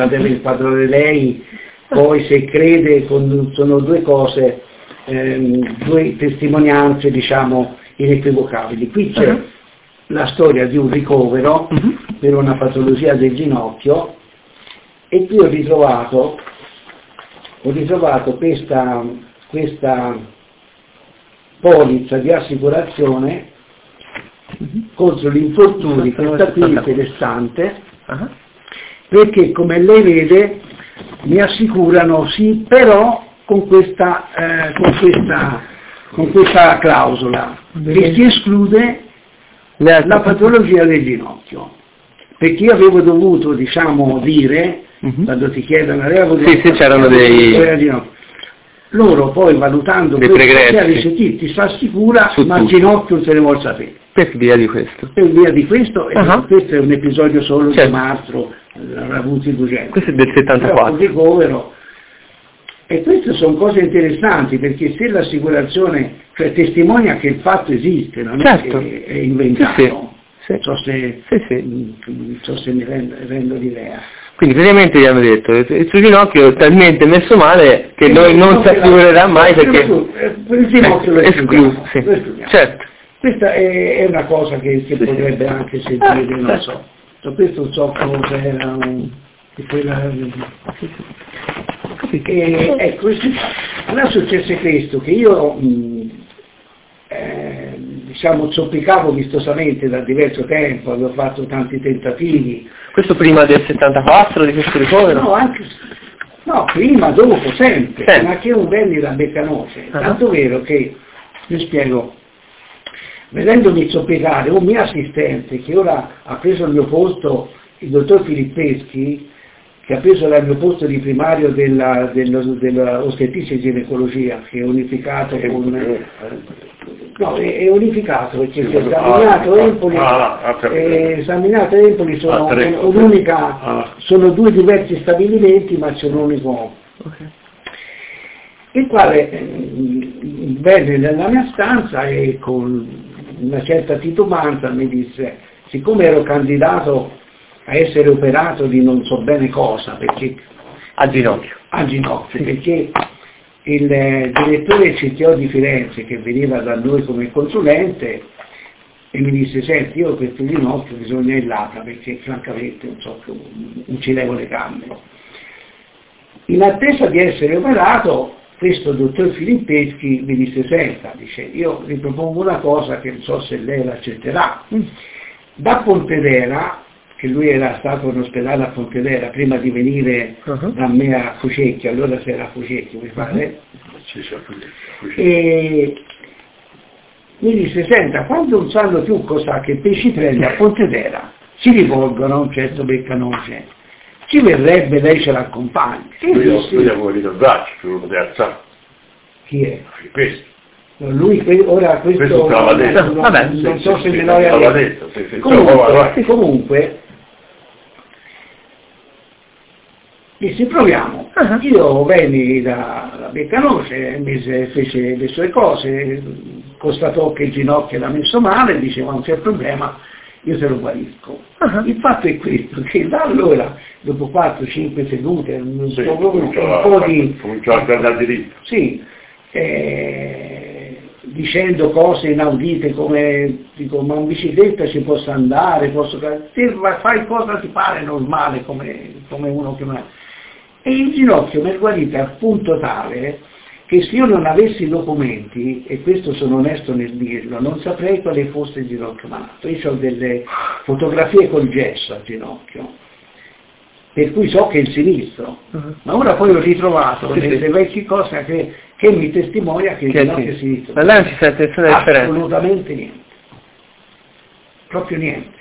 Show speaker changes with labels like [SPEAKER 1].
[SPEAKER 1] la deve inquadrare lei, poi se crede sono due cose, ehm, due testimonianze diciamo inequivocabili. Qui c'è uh-huh. la storia di un ricovero uh-huh. per una patologia del ginocchio e qui ho ritrovato, ho ritrovato questa, questa polizza di assicurazione contro gli infortuni, questa qui interessante, perché come lei vede mi assicurano sì, però con questa, eh, con questa, con questa clausola, che si esclude la patologia del ginocchio. Perché io avevo dovuto, diciamo, dire, uh-huh. quando ti chiedono, avevo
[SPEAKER 2] sì, sì, c'erano dei...
[SPEAKER 1] Loro poi valutando
[SPEAKER 2] dei
[SPEAKER 1] questo, dice, ti, ti si assicura, ma il ginocchio non se ne vuole sapere.
[SPEAKER 2] Per via di questo.
[SPEAKER 1] Per via di questo, uh-huh. questo è un episodio solo certo. di Mastro, avuto in 200.
[SPEAKER 2] Questo è del 74.
[SPEAKER 1] ricovero. E queste sono cose interessanti perché se l'assicurazione cioè, testimonia che il fatto esiste, non certo. è che è inventato. Sì, sì. Non so se, sì, non so se mi rendo, rendo l'idea.
[SPEAKER 2] Quindi praticamente gli hanno detto il suo ginocchio è talmente messo male che noi non si assicurerà mai perché
[SPEAKER 1] il ginocchio lo escluso. Sì. Certo. Questa è, è, una cosa che, che potrebbe anche sentire, non so. Questo so cosa era un... Quella, e, ecco, allora successe questo, che io mh, eh, diciamo zoppicavo vistosamente da diverso tempo, avevo fatto tanti tentativi.
[SPEAKER 2] Questo prima del 74 di questo ricovero?
[SPEAKER 1] No, anche, no prima, dopo, sempre, sempre. ma che un venni da Beccanoce, uh-huh. tanto vero che, vi spiego, vedendomi zoppicare un mio assistente che ora ha preso il mio posto, il dottor Filippeschi, che ha preso il mio posto di primario della, della, della e ginecologia, che è unificato con... No, è, è unificato perché si è esaminato Empoli, ah, ah, eh, esaminato Empoli sono, ah, un'unica, sono due diversi stabilimenti ma c'è un unico. Okay. Il quale eh, venne nella mia stanza e con una certa titubanza mi disse, siccome ero candidato a essere operato di non so bene cosa, perché...
[SPEAKER 2] A ginocchio.
[SPEAKER 1] A ginocchio, sì. perché il direttore CTO di Firenze, che veniva da noi come consulente, e mi disse, senti, io questo ginocchio bisogna il lata, perché francamente non so, non ci levo le gambe. In attesa di essere operato, questo dottor Filippeschi mi disse, senta, dice, io vi propongo una cosa che non so se lei l'accetterà. Da Pontedera, che lui era stato in ospedale a Pontedera prima di venire uh-huh. da me a Fucecchio, allora si era a Fucecchio, mi pare, uh-huh. e mi disse, senta, quando non sanno più cosa che pesci prende a Pontedera, si rivolgono a un certo Beccanoce ci verrebbe, lei ce l'accompagna.
[SPEAKER 3] Lui, lui avevo il braccio, lui lo poteva alzare.
[SPEAKER 1] Chi è?
[SPEAKER 3] Questo.
[SPEAKER 1] Lui ora questo,
[SPEAKER 3] questo non,
[SPEAKER 1] non,
[SPEAKER 2] Vabbè,
[SPEAKER 1] non
[SPEAKER 3] sì,
[SPEAKER 1] so
[SPEAKER 3] sì,
[SPEAKER 1] se
[SPEAKER 3] sì,
[SPEAKER 1] me l'ho
[SPEAKER 3] detto. Sì, sì,
[SPEAKER 1] comunque, comunque disse proviamo. Uh-huh. Io venni da, da Beccanoce, mise, fece le sue cose, constatò che il ginocchio era messo male, diceva non c'è problema, io se lo guarisco. Uh-huh. Il fatto è questo, che da allora, dopo 4-5 sedute, un,
[SPEAKER 3] sì,
[SPEAKER 1] po', un po' di...
[SPEAKER 3] Cominciò a andare diritto.
[SPEAKER 1] Sì, eh, dicendo cose inaudite come, dico, ma in bicicletta ci posso andare, posso... Se fai cosa ti pare normale come, come uno che... E il ginocchio mi è guarito al punto tale che se io non avessi i documenti, e questo sono onesto nel dirlo, non saprei quale fosse il ginocchio malato. Io ho delle fotografie col gesso al ginocchio, per cui so che è il sinistro, uh-huh. ma ora poi ho ritrovato sì, delle sì. vecchie cose che, che, mi testimonia che, che il ginocchio è sinistro.
[SPEAKER 2] Ma là non ci sente nessuna differenza?
[SPEAKER 1] Assolutamente niente. Proprio niente.